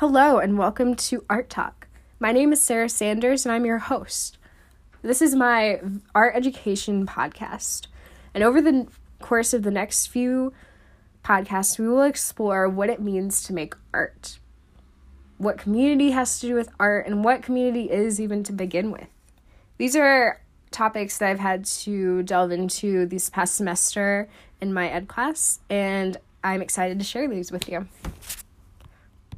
Hello, and welcome to Art Talk. My name is Sarah Sanders, and I'm your host. This is my art education podcast. And over the course of the next few podcasts, we will explore what it means to make art, what community has to do with art, and what community is even to begin with. These are topics that I've had to delve into this past semester in my ed class, and I'm excited to share these with you.